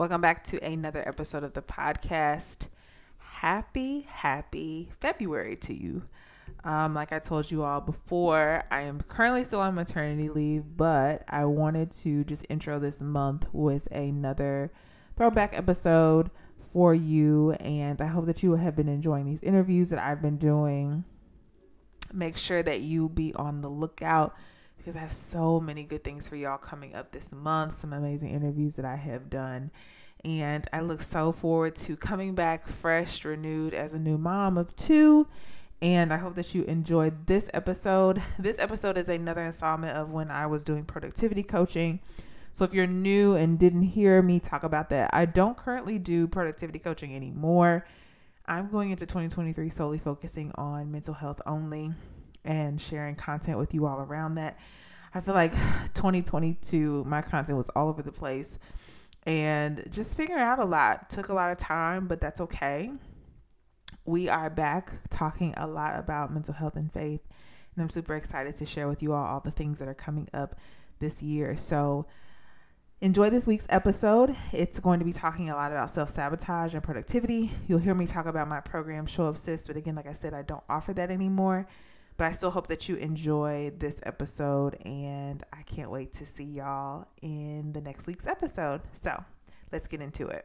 Welcome back to another episode of the podcast. Happy, happy February to you. Um, like I told you all before, I am currently still on maternity leave, but I wanted to just intro this month with another throwback episode for you. And I hope that you have been enjoying these interviews that I've been doing. Make sure that you be on the lookout because I have so many good things for y'all coming up this month, some amazing interviews that I have done. And I look so forward to coming back fresh, renewed as a new mom of two. And I hope that you enjoyed this episode. This episode is another installment of when I was doing productivity coaching. So if you're new and didn't hear me talk about that, I don't currently do productivity coaching anymore. I'm going into 2023 solely focusing on mental health only and sharing content with you all around that. I feel like 2022, my content was all over the place and just figuring out a lot. Took a lot of time, but that's okay. We are back talking a lot about mental health and faith, and I'm super excited to share with you all all the things that are coming up this year. So, enjoy this week's episode. It's going to be talking a lot about self sabotage and productivity. You'll hear me talk about my program, Show Up Sis, but again, like I said, I don't offer that anymore. But I still hope that you enjoy this episode, and I can't wait to see y'all in the next week's episode. So let's get into it.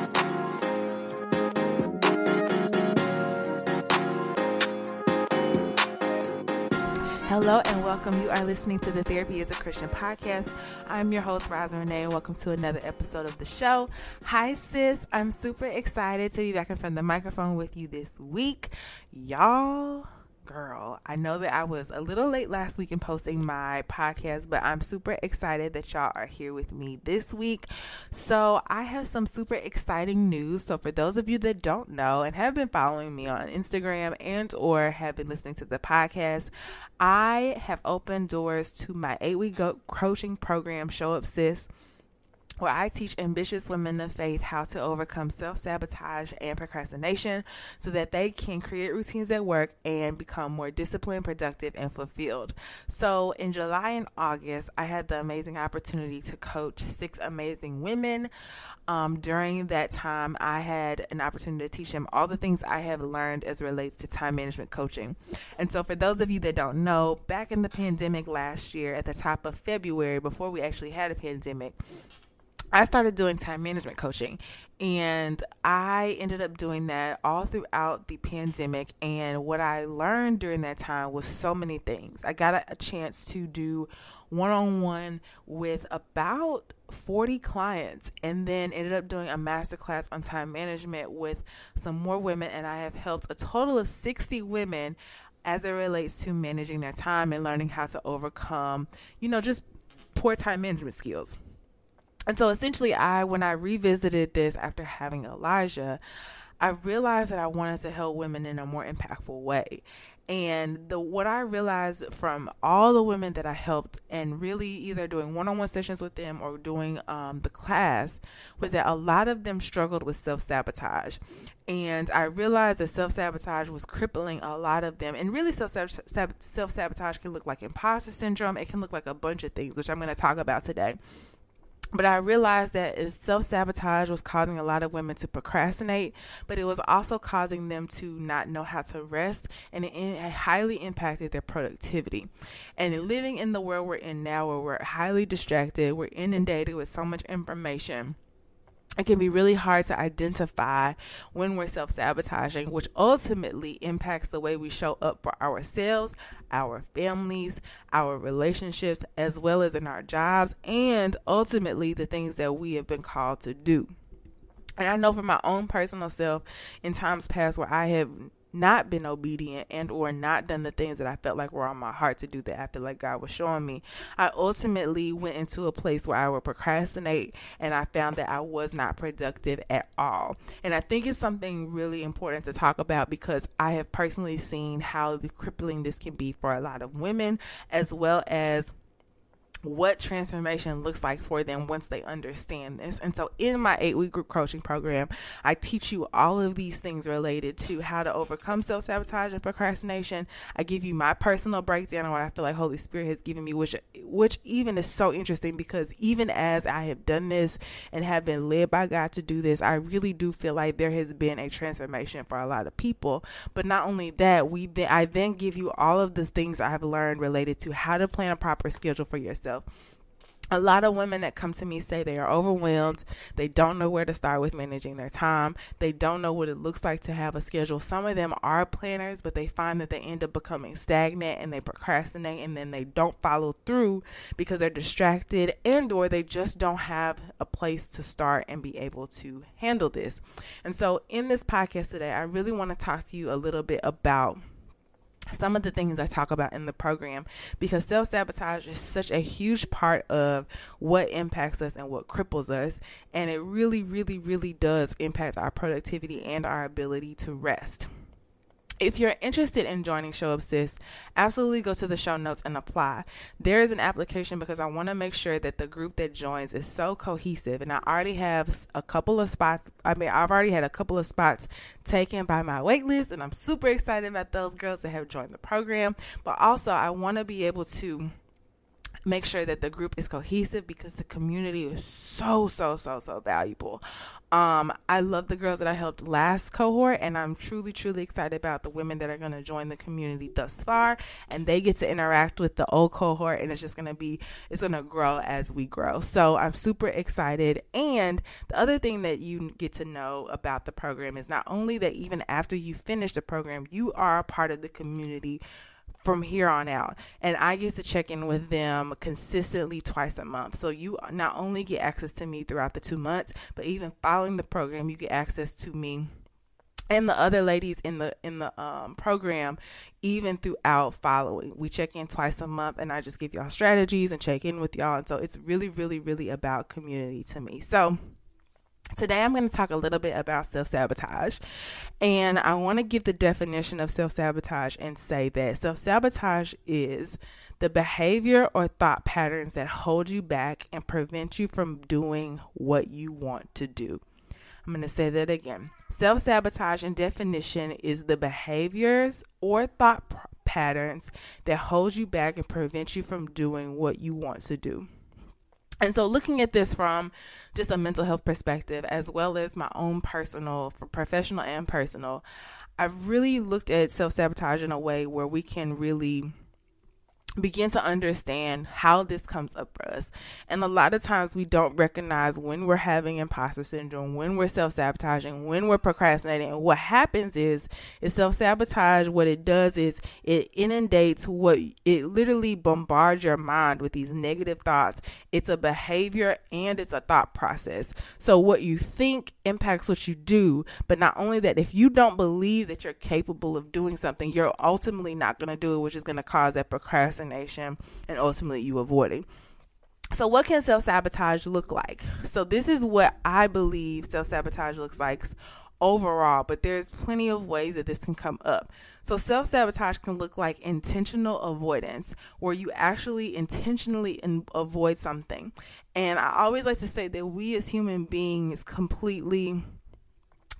Welcome. You are listening to the Therapy is a Christian podcast. I'm your host, Rosin Renee, welcome to another episode of the show. Hi, sis. I'm super excited to be back in front of the microphone with you this week. Y'all girl. I know that I was a little late last week in posting my podcast, but I'm super excited that y'all are here with me this week. So, I have some super exciting news. So, for those of you that don't know and have been following me on Instagram and or have been listening to the podcast, I have opened doors to my 8-week coaching program, Show Up Sis where I teach ambitious women of faith how to overcome self sabotage and procrastination so that they can create routines at work and become more disciplined, productive, and fulfilled. So, in July and August, I had the amazing opportunity to coach six amazing women. Um, during that time, I had an opportunity to teach them all the things I have learned as relates to time management coaching. And so, for those of you that don't know, back in the pandemic last year, at the top of February, before we actually had a pandemic, I started doing time management coaching and I ended up doing that all throughout the pandemic. And what I learned during that time was so many things. I got a, chance to do one on one with about 40 clients and then ended up doing a masterclass on time management with some more women. And I have helped a total of 60 women as it relates to managing their time and learning how to overcome, you know, just poor time management skills. And so essentially, I, when I revisited this after having Elijah, I realized that I wanted to help women in a more impactful way. And the what I realized from all the women that I helped, and really either doing one-on-one sessions with them or doing um, the class, was that a lot of them struggled with self-sabotage. And I realized that self-sabotage was crippling a lot of them. And really, self-sabotage can look like imposter syndrome. It can look like a bunch of things, which I'm going to talk about today. But I realized that self sabotage was causing a lot of women to procrastinate, but it was also causing them to not know how to rest, and it highly impacted their productivity. And living in the world we're in now, where we're highly distracted, we're inundated with so much information it can be really hard to identify when we're self sabotaging, which ultimately impacts the way we show up for ourselves, our families, our relationships, as well as in our jobs, and ultimately the things that we have been called to do. And I know for my own personal self, in times past where I have not been obedient and or not done the things that I felt like were on my heart to do that I feel like God was showing me, I ultimately went into a place where I would procrastinate and I found that I was not productive at all. And I think it's something really important to talk about because I have personally seen how crippling this can be for a lot of women as well as what transformation looks like for them once they understand this. And so, in my eight week group coaching program, I teach you all of these things related to how to overcome self sabotage and procrastination. I give you my personal breakdown on what I feel like Holy Spirit has given me, which which even is so interesting because even as I have done this and have been led by God to do this, I really do feel like there has been a transformation for a lot of people. But not only that, we then I then give you all of the things I have learned related to how to plan a proper schedule for yourself yourself a lot of women that come to me say they are overwhelmed. They don't know where to start with managing their time. They don't know what it looks like to have a schedule. Some of them are planners, but they find that they end up becoming stagnant and they procrastinate and then they don't follow through because they're distracted and or they just don't have a place to start and be able to handle this. And so in this podcast today, I really want to talk to you a little bit about some of the things I talk about in the program because self sabotage is such a huge part of what impacts us and what cripples us. And it really, really, really does impact our productivity and our ability to rest. If you're interested in joining Show Up Sis, absolutely go to the show notes and apply. There is an application because I want to make sure that the group that joins is so cohesive. And I already have a couple of spots. I mean, I've already had a couple of spots taken by my waitlist, and I'm super excited about those girls that have joined the program. But also, I want to be able to make sure that the group is cohesive because the community is so so so so valuable. Um i love the girls that i helped last cohort and i'm truly truly excited about the women that are going to join the community thus far and they get to interact with the old cohort and it's just going to be it's going to grow as we grow. So i'm super excited and the other thing that you get to know about the program is not only that even after you finish the program you are a part of the community from here on out. And I get to check in with them consistently twice a month. So you not only get access to me throughout the two months, but even following the program, you get access to me and the other ladies in the in the um, program even throughout following we check in twice a month and i just give y'all strategies and check in with y'all and so it's really really really about community to me so Today, I'm going to talk a little bit about self sabotage. And I want to give the definition of self sabotage and say that self sabotage is the behavior or thought patterns that hold you back and prevent you from doing what you want to do. I'm going to say that again. Self sabotage, in definition, is the behaviors or thought patterns that hold you back and prevent you from doing what you want to do. And so, looking at this from just a mental health perspective, as well as my own personal, professional and personal, I've really looked at self sabotage in a way where we can really begin to understand how this comes up for us. And a lot of times we don't recognize when we're having imposter syndrome, when we're self-sabotaging, when we're procrastinating. And what happens is is self-sabotage what it does is it inundates what it literally bombards your mind with these negative thoughts. It's a behavior and it's a thought process. So what you think impacts what you do, but not only that if you don't believe that you're capable of doing something, you're ultimately not going to do it, which is going to cause that procrastination procrastination and ultimately you avoiding. So, what can self sabotage look like? So, this is what I believe self sabotage looks like overall, but there's plenty of ways that this can come up. So, self sabotage can look like intentional avoidance, where you actually intentionally in- avoid something. And I always like to say that we as human beings completely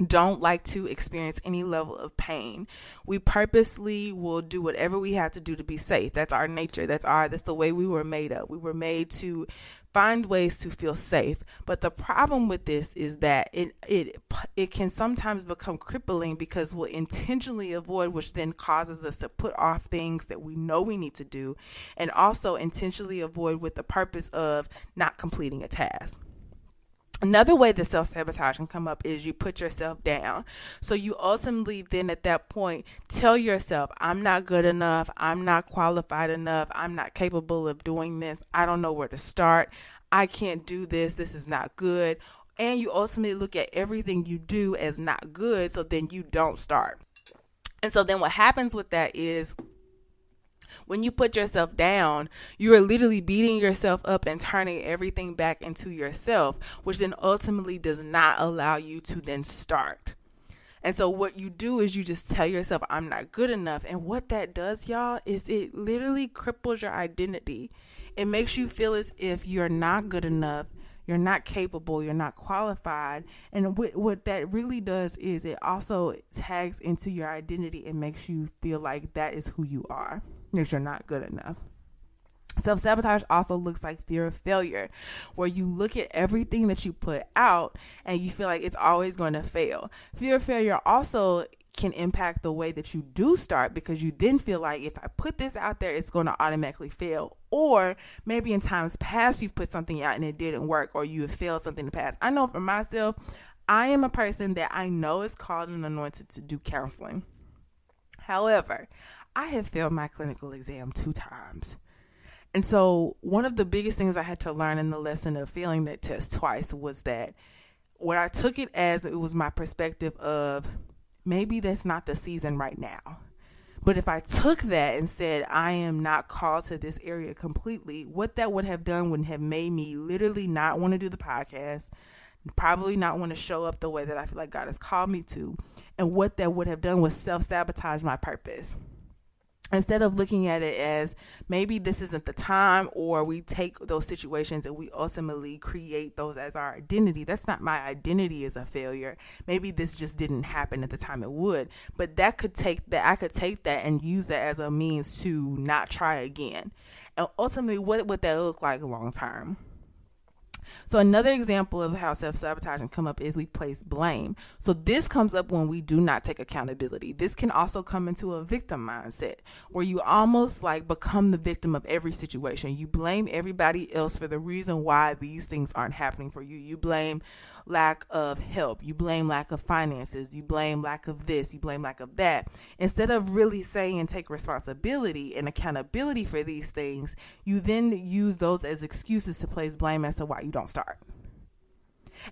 don't like to experience any level of pain. We purposely will do whatever we have to do to be safe. That's our nature. That's our that's the way we were made up. We were made to find ways to feel safe. But the problem with this is that it it it can sometimes become crippling because we'll intentionally avoid which then causes us to put off things that we know we need to do and also intentionally avoid with the purpose of not completing a task. Another way that self sabotage can come up is you put yourself down. So you ultimately then at that point tell yourself, I'm not good enough. I'm not qualified enough. I'm not capable of doing this. I don't know where to start. I can't do this. This is not good. And you ultimately look at everything you do as not good. So then you don't start. And so then what happens with that is when you put yourself down, you are literally beating yourself up and turning everything back into yourself, which then ultimately does not allow you to then start. And so what you do is you just tell yourself I'm not good enough and what that does y'all is it literally cripples your identity. It makes you feel as if you're not good enough, you're not capable, you're not qualified. And what, what that really does is it also tags into your identity and makes you feel like that is who you are that you're not good enough. Self sabotage also looks like fear of failure, where you look at everything that you put out and you feel like it's always going to fail. Fear of failure also can impact the way that you do start because you then feel like if I put this out there, it's going to automatically fail. Or maybe in times past, you've put something out and it didn't work, or you have failed something in the past. I know for myself, I am a person that I know is called and anointed to do counseling. However, I have failed my clinical exam two times. And so, one of the biggest things I had to learn in the lesson of failing that test twice was that what I took it as it was my perspective of maybe that's not the season right now. But if I took that and said, I am not called to this area completely, what that would have done would have made me literally not want to do the podcast, probably not want to show up the way that I feel like God has called me to. And what that would have done was self sabotage my purpose instead of looking at it as maybe this isn't the time or we take those situations and we ultimately create those as our identity that's not my identity as a failure. Maybe this just didn't happen at the time it would. But that could take that i could take that and use that as a means to not try again. And ultimately what would that look like long term so another example of how self-sabotage can come up is we place blame. So this comes up when we do not take accountability. This can also come into a victim mindset where you almost like become the victim of every situation. You blame everybody else for the reason why these things aren't happening for you. You blame lack of help. You blame lack of finances. You blame lack of this. You blame lack of that. Instead of really saying take responsibility and accountability for these things, you then use those as excuses to place blame as to why you don't start.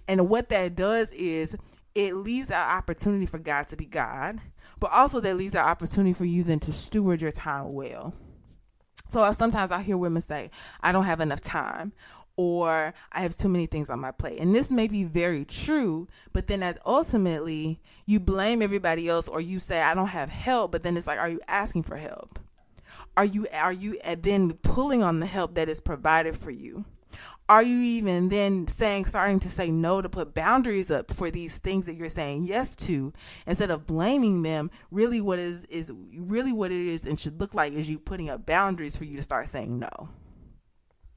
And what that does is it leaves our opportunity for God to be God, but also that leaves our opportunity for you then to steward your time well. So sometimes I hear women say, I don't have enough time, or I have too many things on my plate. And this may be very true, but then that ultimately you blame everybody else or you say I don't have help, but then it's like are you asking for help? Are you are you uh, then pulling on the help that is provided for you? Are you even then saying starting to say no to put boundaries up for these things that you're saying yes to instead of blaming them? Really what is is really what it is and should look like is you putting up boundaries for you to start saying no.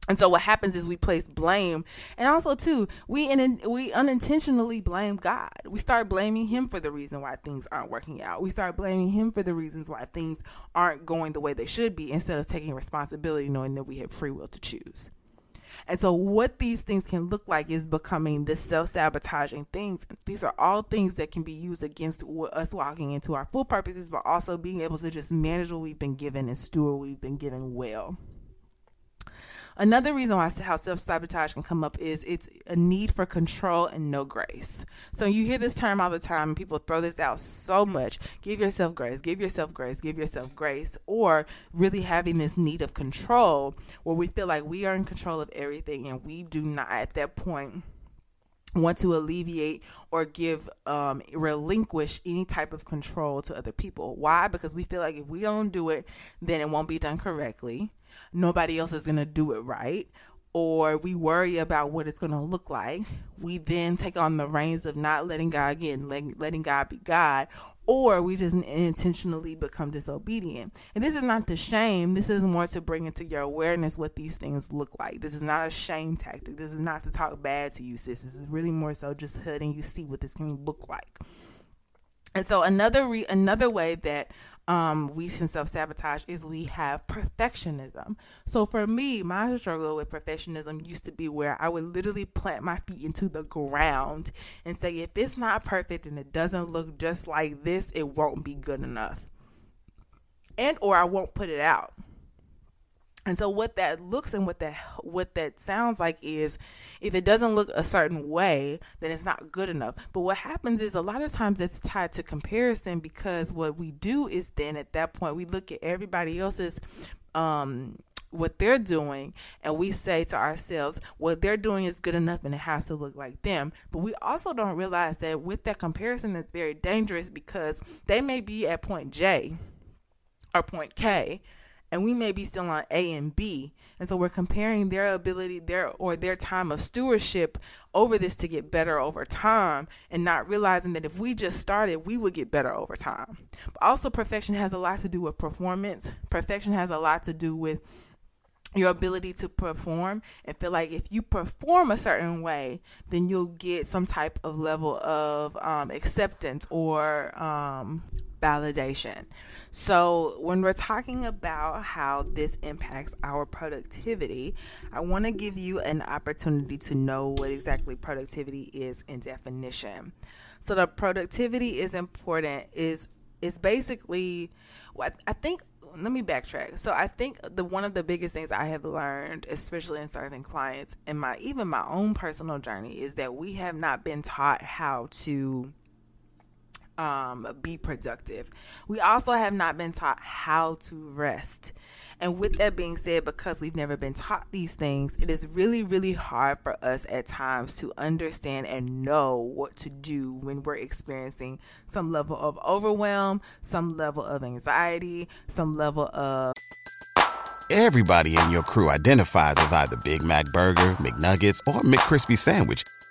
And so what happens is we place blame, and also too we in, we unintentionally blame God. We start blaming Him for the reason why things aren't working out. We start blaming Him for the reasons why things aren't going the way they should be, instead of taking responsibility, knowing that we have free will to choose. And so, what these things can look like is becoming the self sabotaging things. These are all things that can be used against us walking into our full purposes, but also being able to just manage what we've been given and steward what we've been given well. Another reason why how self sabotage can come up is it's a need for control and no grace. So you hear this term all the time, people throw this out so much. Give yourself grace, give yourself grace, give yourself grace, or really having this need of control where we feel like we are in control of everything and we do not at that point want to alleviate or give um, relinquish any type of control to other people. Why? Because we feel like if we don't do it then it won't be done correctly. Nobody else is going to do it right or we worry about what it's going to look like, we then take on the reins of not letting God again, letting, letting God be God, or we just intentionally become disobedient. And this is not to shame, this is more to bring into your awareness what these things look like. This is not a shame tactic. This is not to talk bad to you, sis. This is really more so just letting you see what this can look like. And so another re- another way that um, we can self sabotage is we have perfectionism. So for me, my struggle with perfectionism used to be where I would literally plant my feet into the ground and say, if it's not perfect and it doesn't look just like this, it won't be good enough. And or I won't put it out. And so what that looks and what that what that sounds like is if it doesn't look a certain way, then it's not good enough. But what happens is a lot of times it's tied to comparison because what we do is then at that point we look at everybody else's um what they're doing and we say to ourselves what they're doing is good enough and it has to look like them but we also don't realize that with that comparison it's very dangerous because they may be at point j or point k and we may be still on A and B. And so we're comparing their ability their or their time of stewardship over this to get better over time and not realizing that if we just started, we would get better over time. But also perfection has a lot to do with performance. Perfection has a lot to do with your ability to perform and feel like if you perform a certain way, then you'll get some type of level of um, acceptance or um, validation. So, when we're talking about how this impacts our productivity, I want to give you an opportunity to know what exactly productivity is in definition. So, the productivity is important is is basically what I think let me backtrack. So I think the one of the biggest things I have learned, especially in serving clients and my even my own personal journey, is that we have not been taught how to um, be productive. We also have not been taught how to rest. And with that being said, because we've never been taught these things, it is really, really hard for us at times to understand and know what to do when we're experiencing some level of overwhelm, some level of anxiety, some level of. Everybody in your crew identifies as either Big Mac Burger, McNuggets, or McCrispy Sandwich,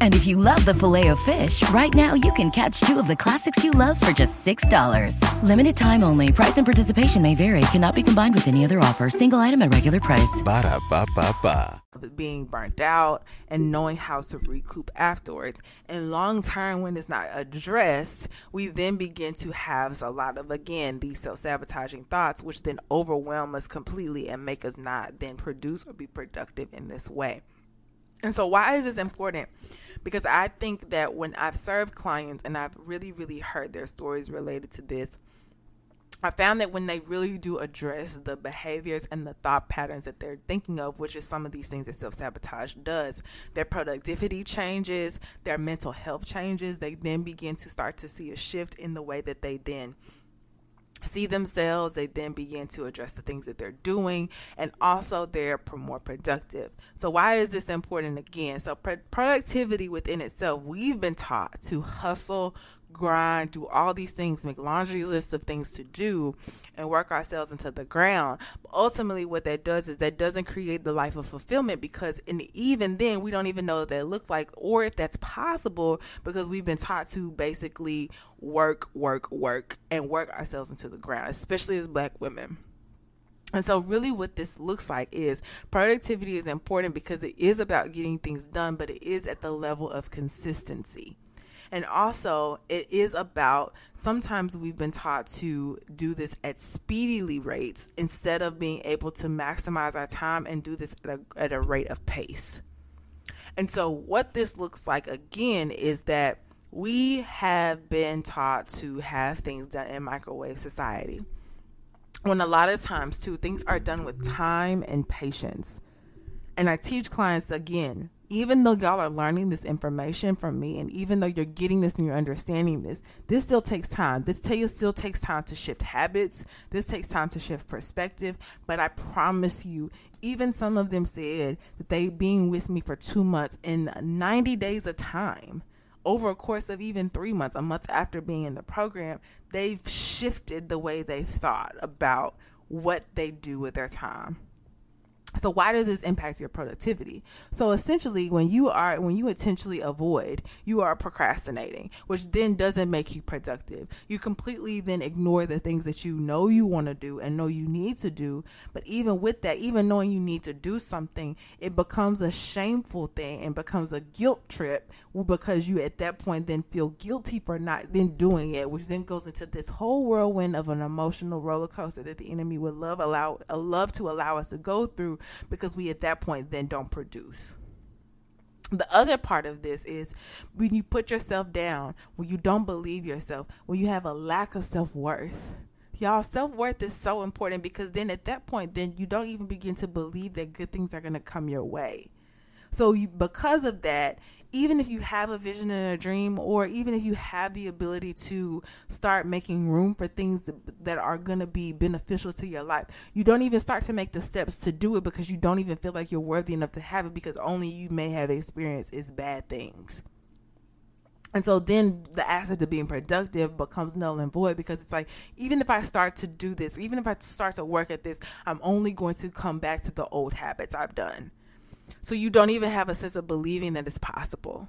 And if you love the Filet-O-Fish, right now you can catch two of the classics you love for just $6. Limited time only. Price and participation may vary. Cannot be combined with any other offer. Single item at regular price. Ba da ba ba ba. Being burnt out and knowing how to recoup afterwards. And long term, when it's not addressed, we then begin to have a lot of, again, these self sabotaging thoughts, which then overwhelm us completely and make us not then produce or be productive in this way. And so, why is this important? Because I think that when I've served clients and I've really, really heard their stories related to this, I found that when they really do address the behaviors and the thought patterns that they're thinking of, which is some of these things that self sabotage does, their productivity changes, their mental health changes. They then begin to start to see a shift in the way that they then see themselves they then begin to address the things that they're doing and also they're more productive. So why is this important again? So productivity within itself we've been taught to hustle grind, do all these things, make laundry lists of things to do, and work ourselves into the ground. But ultimately, what that does is that doesn't create the life of fulfillment because, in, even then, we don't even know what that looks like or if that's possible because we've been taught to basically work, work, work, and work ourselves into the ground, especially as black women. And so, really, what this looks like is productivity is important because it is about getting things done, but it is at the level of consistency. And also, it is about sometimes we've been taught to do this at speedily rates instead of being able to maximize our time and do this at a, at a rate of pace. And so, what this looks like again is that we have been taught to have things done in microwave society. When a lot of times, too, things are done with time and patience. And I teach clients again even though y'all are learning this information from me, and even though you're getting this and you're understanding this, this still takes time. This still takes time to shift habits. This takes time to shift perspective. But I promise you, even some of them said that they being with me for two months in 90 days of time, over a course of even three months, a month after being in the program, they've shifted the way they've thought about what they do with their time. So why does this impact your productivity? So essentially when you are when you intentionally avoid you are procrastinating which then doesn't make you productive. You completely then ignore the things that you know you want to do and know you need to do. But even with that even knowing you need to do something it becomes a shameful thing and becomes a guilt trip because you at that point then feel guilty for not then doing it which then goes into this whole whirlwind of an emotional roller coaster that the enemy would love allow love to allow us to go through because we at that point then don't produce. The other part of this is when you put yourself down, when you don't believe yourself, when you have a lack of self worth. Y'all, self worth is so important because then at that point, then you don't even begin to believe that good things are going to come your way. So, because of that, even if you have a vision and a dream, or even if you have the ability to start making room for things that, that are going to be beneficial to your life, you don't even start to make the steps to do it because you don't even feel like you're worthy enough to have it because only you may have experienced is bad things. And so then the aspect to being productive becomes null and void because it's like, even if I start to do this, even if I start to work at this, I'm only going to come back to the old habits I've done. So you don't even have a sense of believing that it's possible.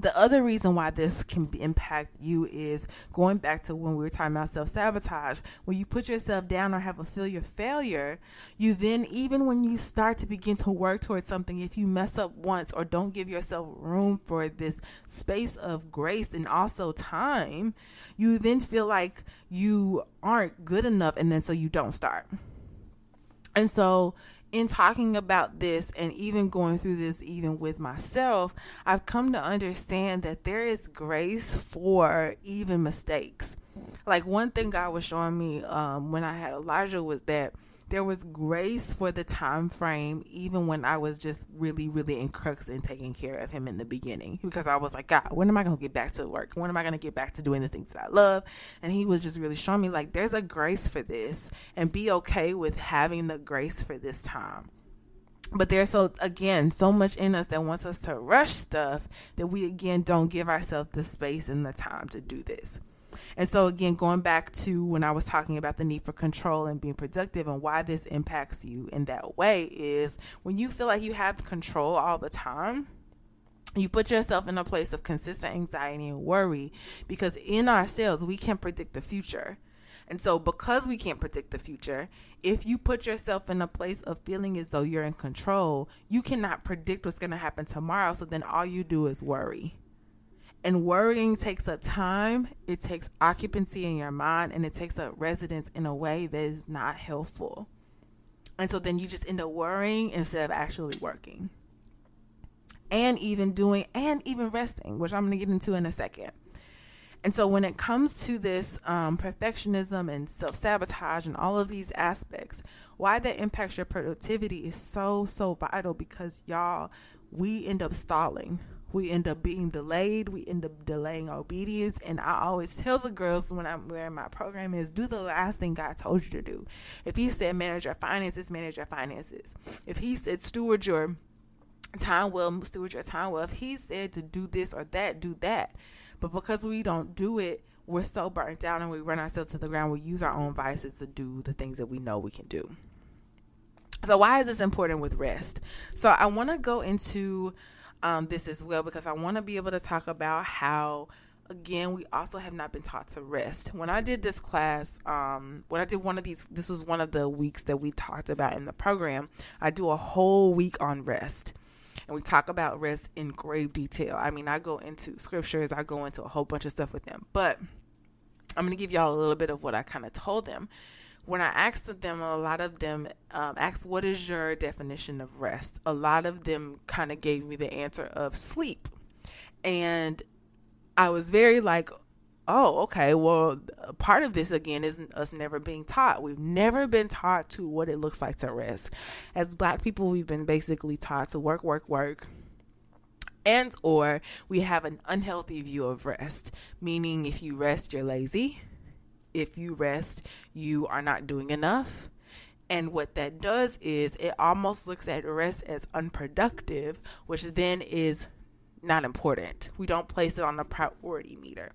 The other reason why this can impact you is going back to when we were talking about self sabotage. When you put yourself down or have a feel your failure, you then, even when you start to begin to work towards something, if you mess up once or don't give yourself room for this space of grace and also time, you then feel like you aren't good enough, and then so you don't start. And so in talking about this and even going through this even with myself i've come to understand that there is grace for even mistakes. Like one thing god was showing me um, when i had elijah was that there was grace for the time frame even when i was just really really in crux in taking care of him in the beginning. Because i was like god when am i going to get back to work? When am i going to get back to doing the things that i love? And he was just really showing me like there's a grace for this and be okay with having the grace for this time. But there's so again so much in us that wants us to rush stuff that we again don't give ourselves the space and the time to do this and so, again, going back to when I was talking about the need for control and being productive and why this impacts you in that way is when you feel like you have control all the time, you put yourself in a place of consistent anxiety and worry because in ourselves, we can't predict the future. And so, because we can't predict the future, if you put yourself in a place of feeling as though you're in control, you cannot predict what's going to happen tomorrow. So, then all you do is worry. And worrying takes up time, it takes occupancy in your mind, and it takes up residence in a way that is not helpful. And so then you just end up worrying instead of actually working. And even doing, and even resting, which I'm to get into in a second. And so when it comes to this um, perfectionism and self sabotage and all of these aspects, why that impacts your productivity is so, so vital because y'all, we end up stalling we end up being delayed we end up delaying obedience. And i always tell the girls when i'm wearing my program is do the last thing god told you to do. If he said manage your finances manage your finances. If he said steward your time well steward your time well. If he said to do this or that do that. But because we don't do it we're so burnt down and we run ourselves to the ground we use our own vices to do the things that we know we can do. So why is this important with rest? So i want to go into um, this as well because I want to be able to talk about how again we also have not been taught to rest. When i did this class um, when i did one of these this was one of the weeks that we talked about in the program i do a whole week on rest. And we talk about rest in grave detail. I mean i go into scriptures i go into a whole bunch of stuff with them. But i'm going to give y'all a little bit of what i kind of told them when I asked them, a lot of them um, asked, What is your definition of rest? A lot of them kind of gave me the answer of sleep. And I was very like, Oh, okay. Well, part of this again is us never being taught. We've never been taught to what it looks like to rest. As black people, we've been basically taught to work, work, work, and or we have an unhealthy view of rest meaning if you rest you're lazy if you rest, you are not doing enough. And what that does is it almost looks at rest as unproductive, which then is not important. We don't place it on the priority meter.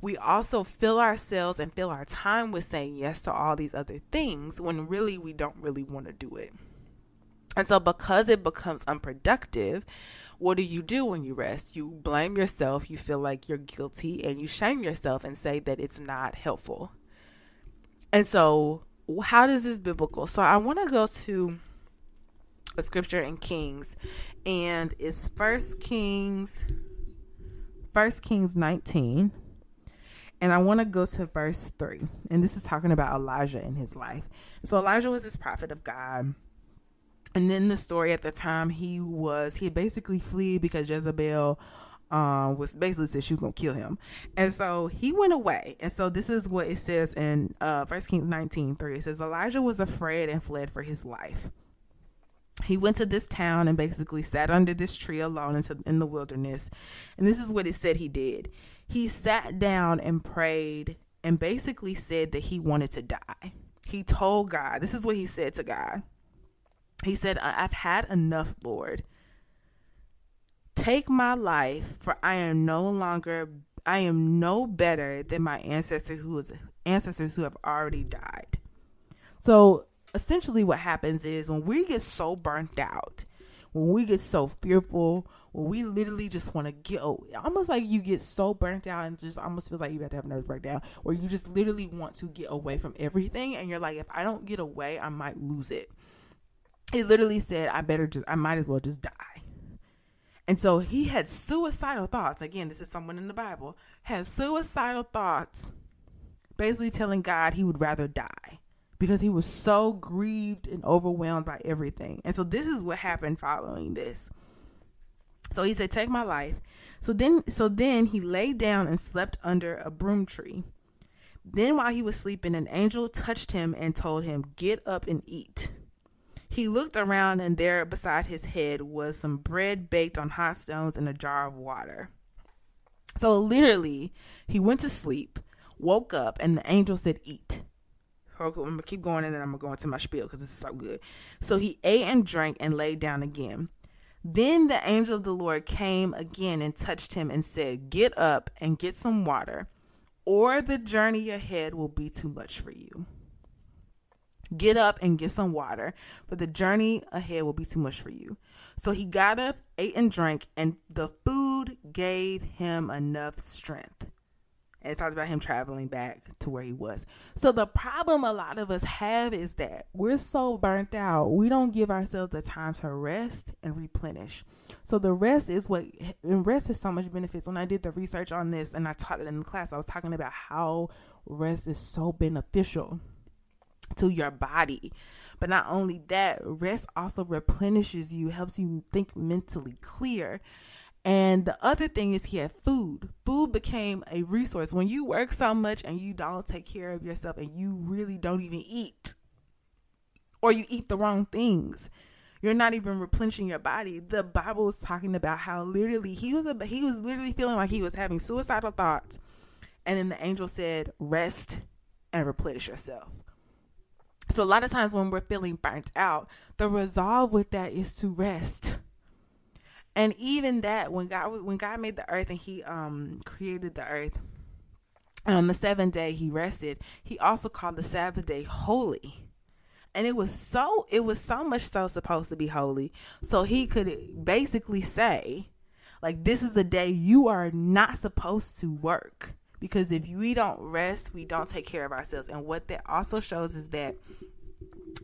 We also fill ourselves and fill our time with saying yes to all these other things when really we don't really want to do it. And so, because it becomes unproductive, what do you do when you rest? You blame yourself, you feel like you're guilty, and you shame yourself and say that it's not helpful. And so, how does this biblical? So, I want to go to a scripture in Kings, and it's First Kings, First Kings 19. And I want to go to verse 3. And this is talking about Elijah and his life. So Elijah was this prophet of God and then the story at the time he was he basically fled because Jezebel um, was basically said she was gonna kill him, and so he went away. And so this is what it says in uh, First Kings nineteen three. It says Elijah was afraid and fled for his life. He went to this town and basically sat under this tree alone into, in the wilderness. And this is what it said he did. He sat down and prayed and basically said that he wanted to die. He told God, this is what he said to God. He said, I've had enough, Lord. Take my life, for I am no longer, I am no better than my ancestors who was ancestors who have already died. So essentially, what happens is when we get so burnt out, when we get so fearful, when we literally just want to get, almost like you get so burnt out and just almost feels like you have to have a nervous breakdown, where you just literally want to get away from everything, and you're like, if I don't get away, I might lose it he literally said, I better just, I might as well just die. And so he had suicidal thoughts. Again, this is someone in the Bible, had suicidal thoughts, basically telling God he would rather die because he was so grieved and overwhelmed by everything. And so this is what happened following this. So he said, "Take my life." So then so then he lay down and slept under a broom tree. Then while he was sleeping, an angel touched him and told him, "Get up and eat." He looked around, and there beside his head was some bread baked on hot stones and a jar of water. So literally, he went to sleep, woke up, and the angel said, Eat. I'm gonna keep going and then I'm gonna go into my spiel because this is so good. So he ate and drank and lay down again. Then the angel of the Lord came again and touched him and said, Get up and get some water, or the journey ahead will be too much for you. Get up and get some water, for the journey ahead will be too much for you. So he got up, ate and drank, and the food gave him enough strength. And it talks about him traveling back to where he was. So the problem a lot of us have is that we're so burnt out, we don't give ourselves the time to rest and replenish. So the rest is what and rest has so much benefits. When I did the research on this and I taught it in the class, I was talking about how rest is so beneficial to your body. But not only that, rest also replenishes you, helps you think mentally clear. And the other thing is he had food. Food became a resource. When you work so much and you don't take care of yourself and you really don't even eat, or you eat the wrong things, you're not even replenishing your body. The Bible is talking about how literally he was a, he was literally feeling like he was having suicidal thoughts. And then the angel said, Rest and replenish yourself. So a lot of times when we're feeling burnt out, the resolve with that is to rest. And even that, when God when God made the earth and He um created the earth, and on the seventh day He rested, He also called the Sabbath day holy. And it was so it was so much so supposed to be holy, so He could basically say, like this is a day you are not supposed to work because if we don't rest, we don't take care of ourselves. And what that also shows is that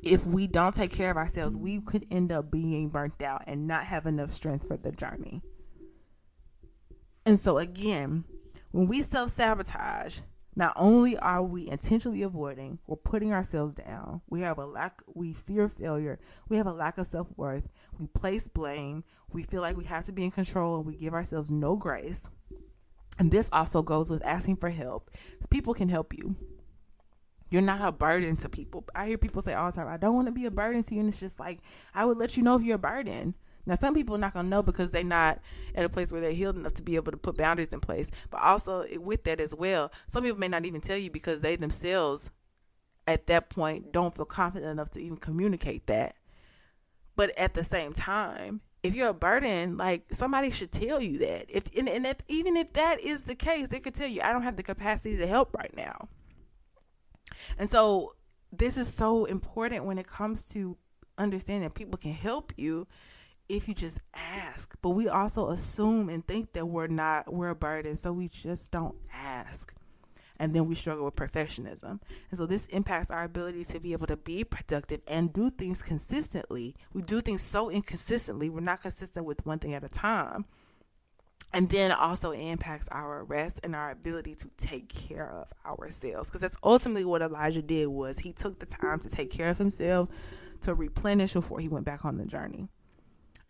if we don't take care of ourselves, we could end up being burnt out and not have enough strength for the journey. And so, again, when we self sabotage, not only are we intentionally avoiding or putting ourselves down, we have a lack, we fear failure, we have a lack of self worth, we place blame, we feel like we have to be in control, and we give ourselves no grace. And this also goes with asking for help. People can help you. You're not a burden to people. I hear people say all the time, I don't want to be a burden to you. And it's just like, I would let you know if you're a burden. Now, some people are not going to know because they're not at a place where they're healed enough to be able to put boundaries in place. But also, with that as well, some people may not even tell you because they themselves, at that point, don't feel confident enough to even communicate that. But at the same time, if you're a burden, like somebody should tell you that. If and, and if, even if that is the case, they could tell you, I don't have the capacity to help right now. And so this is so important when it comes to understand that people can help you if you just ask. But we also assume and think that we're not we're a burden, so we just don't ask. And then we struggle with perfectionism. And so this impacts our ability to be able to be productive and do things consistently. We do things so inconsistently. We're not consistent with one thing at a time. And then also impacts our rest and our ability to take care of ourselves. Because that's ultimately what Elijah did was he took the time to take care of himself, to replenish before he went back on the journey.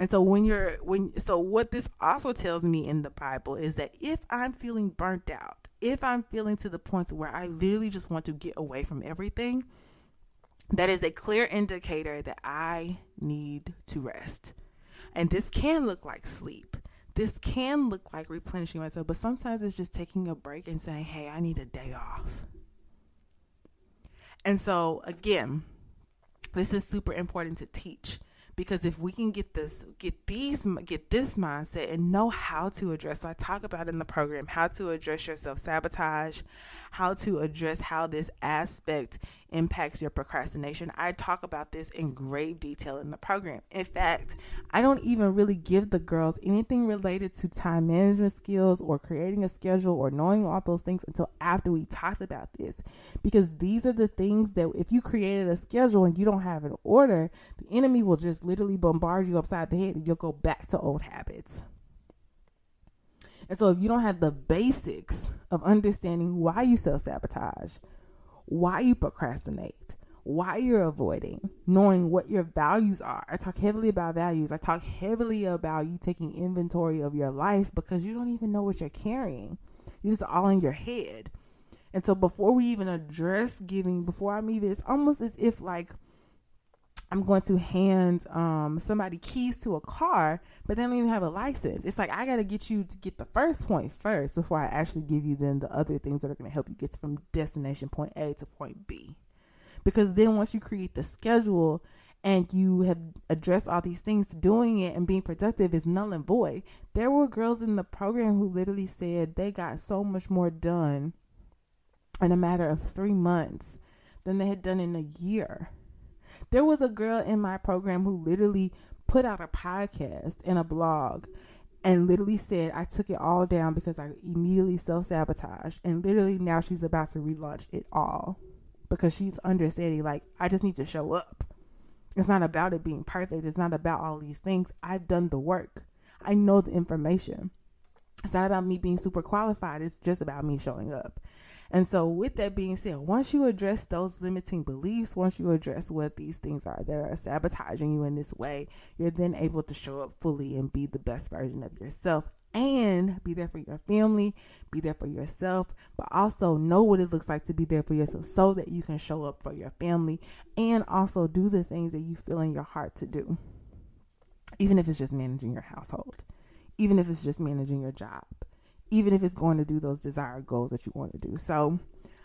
And so when you're when so what this also tells me in the Bible is that if I'm feeling burnt out, if I'm feeling to the point where I literally just want to get away from everything, that is a clear indicator that I need to rest. And this can look like sleep. This can look like replenishing myself, but sometimes it's just taking a break and saying, "Hey, I need a day off." And so again, this is super important to teach because if we can get this get these get this mindset and know how to address so i talk about in the program how to address your self-sabotage how to address how this aspect impacts your procrastination. I talk about this in great detail in the program. In fact i don't even really give the girls anything related to time management skills or creating a schedule or knowing all those things until after we talked about this. Because these are the things that if you created a schedule and you don't have an order the enemy will just literally bombard you upside the head and you'll go back to old habits. And so, if you don't have the basics of understanding why you self sabotage, why you procrastinate, why you're avoiding, knowing what your values are. I talk heavily about values. I talk heavily about you taking inventory of your life because you don't even know what you're carrying. You're just all in your head. And so, before we even address giving, before I'm even, it's almost as if like, I'm going to hand um, somebody keys to a car, but they don't even have a license. It's like I got to get you to get the first point first before I actually give you then the other things that are going to help you get from destination point A to point B. Because then once you create the schedule and you have addressed all these things, doing it and being productive is null and void. There were girls in the program who literally said they got so much more done in a matter of three months than they had done in a year there was a girl in my program who literally put out a podcast and a blog and literally said, I took it all down because I immediately self sabotaged. And literally now she's about to relaunch it all because she's understanding, like, I just need to show up. It's not about it being perfect. It's not about all these things. I've done the work, I know the information. It's not about me being super qualified. It's just about me showing up. And so, with that being said, once you address those limiting beliefs, once you address what these things are that are sabotaging you in this way, you're then able to show up fully and be the best version of yourself and be there for your family, be there for yourself, but also know what it looks like to be there for yourself so that you can show up for your family and also do the things that you feel in your heart to do, even if it's just managing your household, even if it's just managing your job even if it's going to do those desired goals that you want to do. So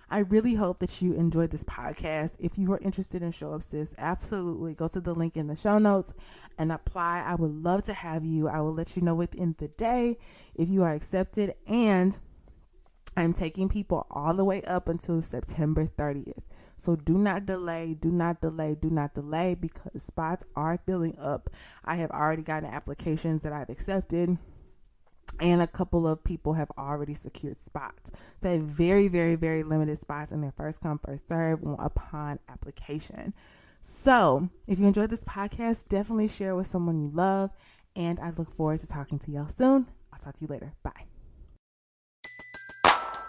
I really hope that you enjoyed this podcast. If you are interested in Show Up Sis, absolutely go to the link in the show notes and apply. I would love to have you. I will let you know within the day if you are accepted. And I'm taking people all the way up until September 30th. So do not delay, do not delay, do not delay because spots are filling up. I have already gotten applications that I've accepted and a couple of people have already secured spots. So very, very, very limited spots in their first come, first serve upon application. So if you enjoyed this podcast, definitely share with someone you love. And I look forward to talking to y'all soon. I'll talk to you later. Bye.